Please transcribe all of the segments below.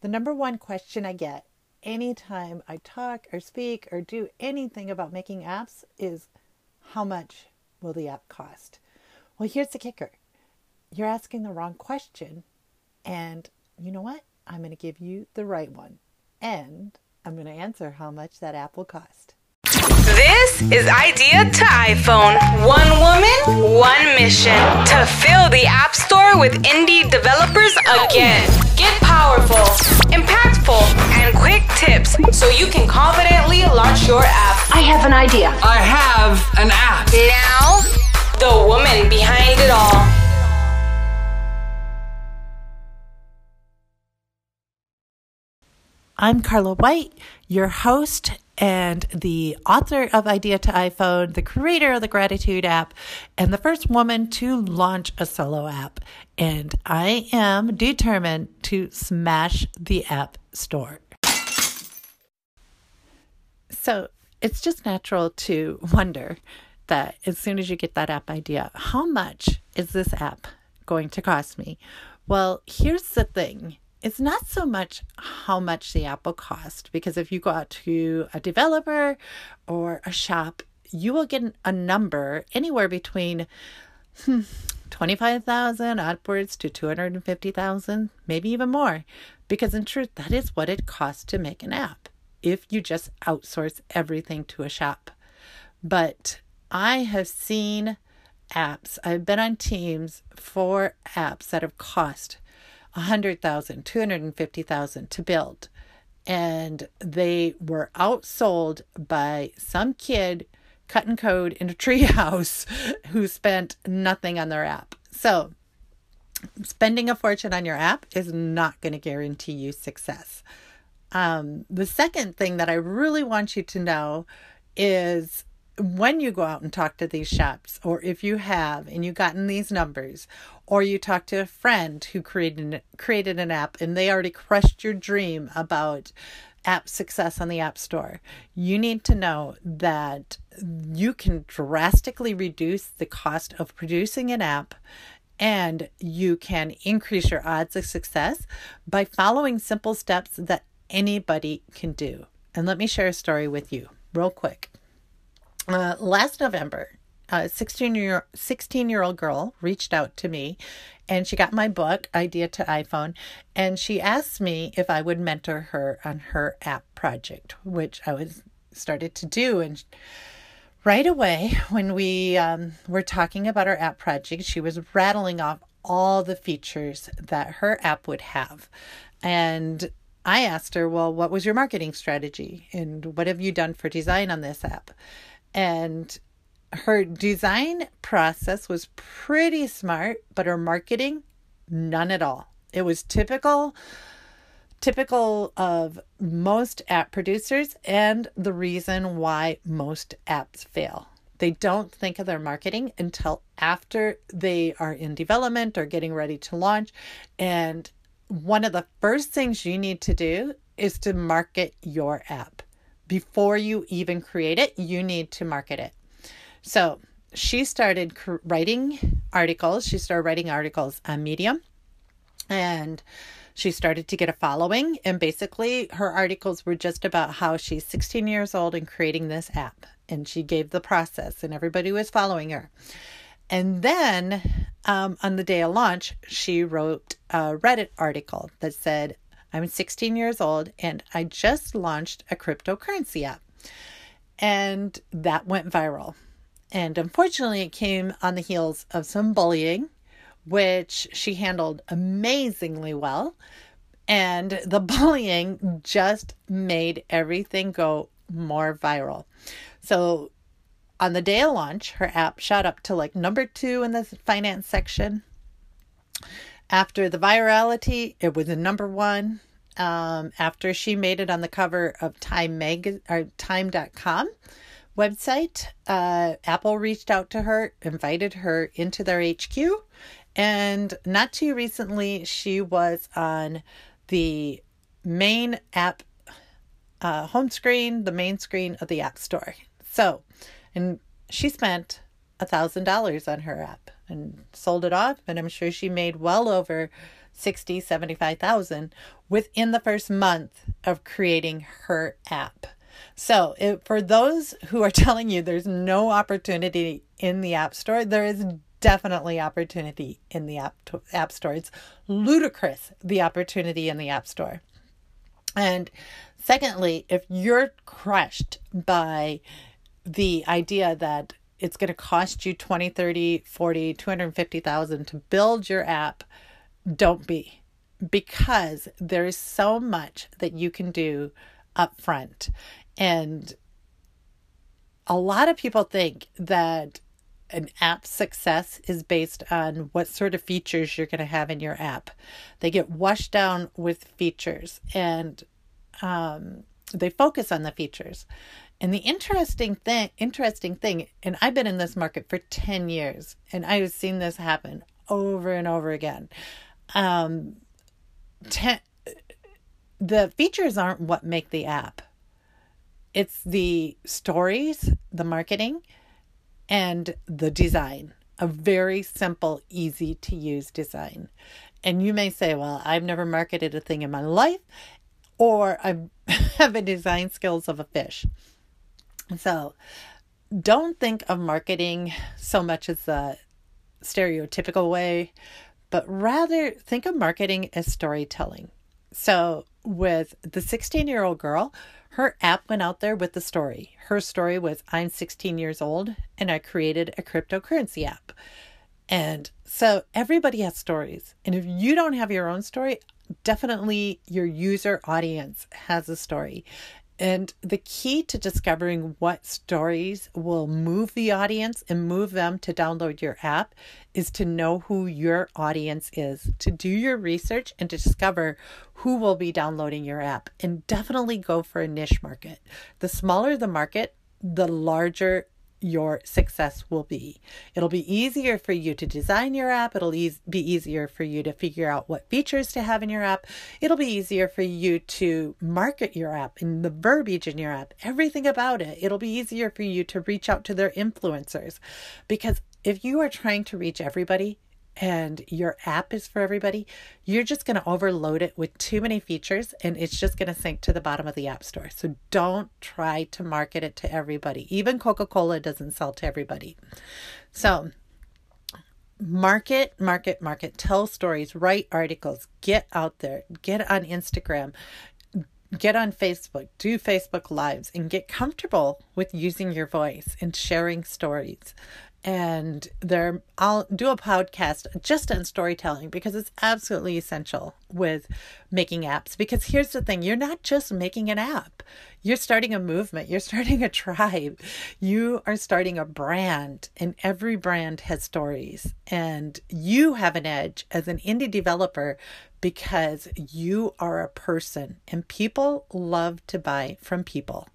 The number one question I get anytime I talk or speak or do anything about making apps is how much will the app cost? Well, here's the kicker you're asking the wrong question. And you know what? I'm going to give you the right one. And I'm going to answer how much that app will cost. This is Idea to iPhone. One one mission to fill the App Store with indie developers again. Get powerful, impactful, and quick tips so you can confidently launch your app. I have an idea. I have an app. Now, the woman behind it all. I'm Carla White, your host and the author of Idea to iPhone, the creator of the Gratitude app, and the first woman to launch a solo app. And I am determined to smash the app store. So it's just natural to wonder that as soon as you get that app idea, how much is this app going to cost me? Well, here's the thing it's not so much how much the app will cost, because if you go out to a developer or a shop, you will get a number anywhere between hmm, 25,000 upwards to 250,000, maybe even more, because in truth, that is what it costs to make an app if you just outsource everything to a shop. But I have seen apps, I've been on teams for apps that have cost 100,000, 250,000 to build. And they were outsold by some kid cutting code in a treehouse who spent nothing on their app. So, spending a fortune on your app is not going to guarantee you success. Um, the second thing that I really want you to know is when you go out and talk to these shops, or if you have and you've gotten these numbers, or you talk to a friend who created created an app and they already crushed your dream about app success on the App Store, you need to know that you can drastically reduce the cost of producing an app and you can increase your odds of success by following simple steps that anybody can do. And let me share a story with you real quick. Uh, last November, a 16 year 16 year old girl reached out to me and she got my book idea to iphone and she asked me if i would mentor her on her app project which i was started to do. And right away when we um, were talking about our app project she was rattling off all the features that her app would have. And i asked her well what was your marketing strategy? And what have you done for design on this app and her design process was pretty smart, but her marketing, none at all. It was typical typical of most app producers and the reason why most apps fail. They don't think of their marketing until after they are in development or getting ready to launch. And one of the first things you need to do is to market your app. Before you even create it, you need to market it. So she started writing articles. She started writing articles on Medium and she started to get a following. And basically, her articles were just about how she's 16 years old and creating this app. And she gave the process, and everybody was following her. And then um, on the day of launch, she wrote a Reddit article that said, I'm 16 years old and I just launched a cryptocurrency app. And that went viral. And unfortunately, it came on the heels of some bullying, which she handled amazingly well. And the bullying just made everything go more viral. So on the day of launch, her app shot up to like number two in the finance section. After the virality, it was a number one. Um, after she made it on the cover of Time Mag or Time.com website, uh, Apple reached out to her, invited her into their HQ, and not too recently, she was on the main app uh, home screen, the main screen of the App Store. So, and she spent a thousand dollars on her app and sold it off, and I'm sure she made well over 60, 75,000 within the first month of creating her app. So, it, for those who are telling you there's no opportunity in the App Store, there is definitely opportunity in the App, app Store. It's ludicrous the opportunity in the App Store. And secondly, if you're crushed by the idea that it's going to cost you 20, 30, 40, 250,000 to build your app, don't be because there is so much that you can do up front. And a lot of people think that an app success is based on what sort of features you're going to have in your app. They get washed down with features and um, they focus on the features. And the interesting thing, interesting thing, and I've been in this market for 10 years and I've seen this happen over and over again. Um, ten, the features aren't what make the app. It's the stories, the marketing, and the design. A very simple, easy to use design. And you may say, well, I've never marketed a thing in my life, or I have a design skills of a fish. So don't think of marketing so much as the stereotypical way, but rather think of marketing as storytelling. So with the 16 year old girl, her app went out there with the story. Her story was I'm 16 years old and I created a cryptocurrency app. And so everybody has stories. And if you don't have your own story, definitely your user audience has a story. And the key to discovering what stories will move the audience and move them to download your app is to know who your audience is, to do your research and to discover who will be downloading your app. And definitely go for a niche market. The smaller the market, the larger your success will be. It'll be easier for you to design your app. It'll e- be easier for you to figure out what features to have in your app. It'll be easier for you to market your app and the verbiage in your app, everything about it. It'll be easier for you to reach out to their influencers because if you are trying to reach everybody, and your app is for everybody, you're just going to overload it with too many features and it's just going to sink to the bottom of the app store. So don't try to market it to everybody. Even Coca Cola doesn't sell to everybody. So, market, market, market, tell stories, write articles, get out there, get on Instagram, get on Facebook, do Facebook Lives, and get comfortable with using your voice and sharing stories and there I'll do a podcast just on storytelling because it's absolutely essential with making apps. Because here's the thing you're not just making an app. You're starting a movement. You're starting a tribe. You are starting a brand and every brand has stories. And you have an edge as an indie developer because you are a person and people love to buy from people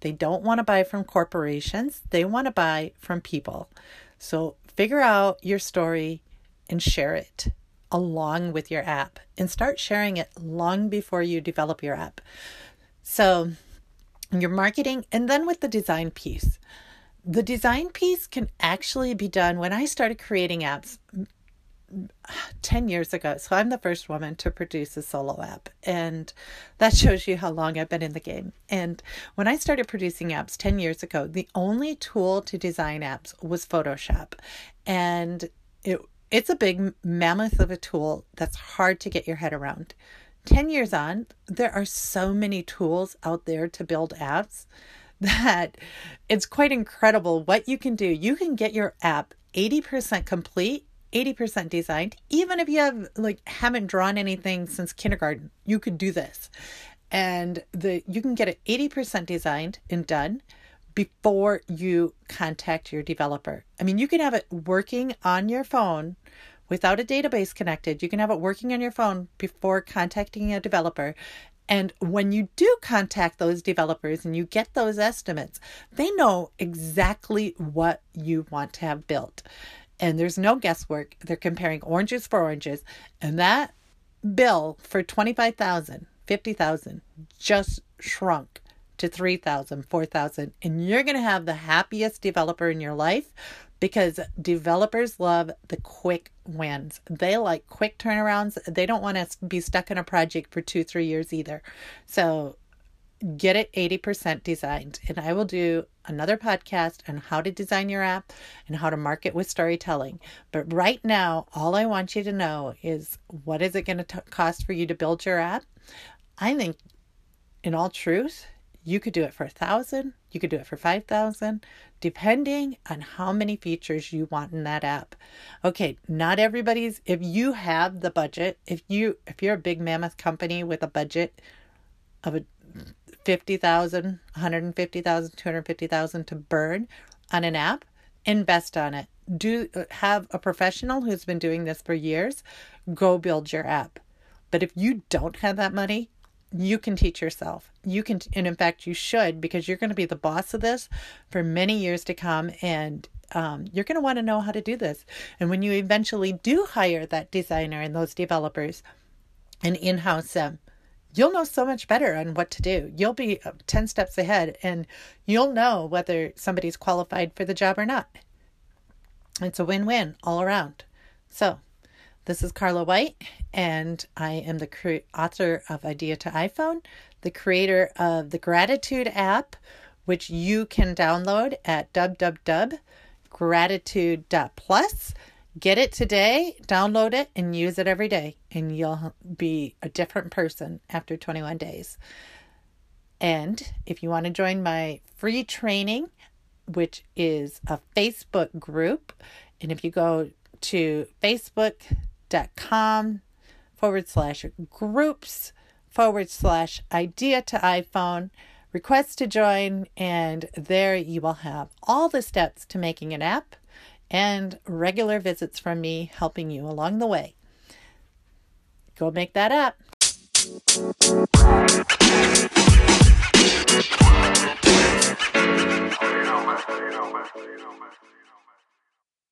they don't want to buy from corporations, they want to buy from people. So figure out your story and share it along with your app and start sharing it long before you develop your app. So, your marketing and then with the design piece. The design piece can actually be done when I started creating apps 10 years ago. So I'm the first woman to produce a solo app. And that shows you how long I've been in the game. And when I started producing apps 10 years ago, the only tool to design apps was Photoshop. And it it's a big mammoth of a tool that's hard to get your head around. 10 years on, there are so many tools out there to build apps that it's quite incredible what you can do. You can get your app 80% complete 80% designed. Even if you have like haven't drawn anything since kindergarten you could do this. And the you can get it 80% designed and done before you contact your developer. I mean you can have it working on your phone without a database connected. You can have it working on your phone before contacting a developer. And when you do contact those developers and you get those estimates, they know exactly what you want to have built and there's no guesswork. They're comparing oranges for oranges, and that bill for 25,000, 50,000 just shrunk to 3,000, 4,000 and you're going to have the happiest developer in your life because developers love the quick wins. They like quick turnarounds. They don't want to be stuck in a project for two, three years either. So get it 80% designed. And I will do another podcast on how to design your app and how to market with storytelling. But right now, all I want you to know is what is it going to cost for you to build your app? I think, in all truth, you could do it for a thousand, you could do it for five thousand, depending on how many features you want in that app. Okay, not everybody's if you have the budget, if you if you're a big mammoth company with a budget of a 50,000, 150,000, 250,000 to burn on an app, invest on it. Do have a professional who's been doing this for years go build your app. But if you don't have that money, you can teach yourself. You can, and in fact, you should because you're going to be the boss of this for many years to come. And um, you're going to want to know how to do this. And when you eventually do hire that designer and those developers and in house them, you'll know so much better on what to do. You'll be uh, 10 steps ahead and you'll know whether somebody's qualified for the job or not. It's a win win all around. So, this is Carla White, and I am the cre- author of Idea to iPhone, the creator of the Gratitude app, which you can download at www.gratitude.plus. Get it today, download it, and use it every day, and you'll be a different person after 21 days. And if you want to join my free training, which is a Facebook group, and if you go to facebook.com forward slash groups forward slash idea to iPhone, request to join, and there you will have all the steps to making an app and regular visits from me helping you along the way. Go make that app. You know,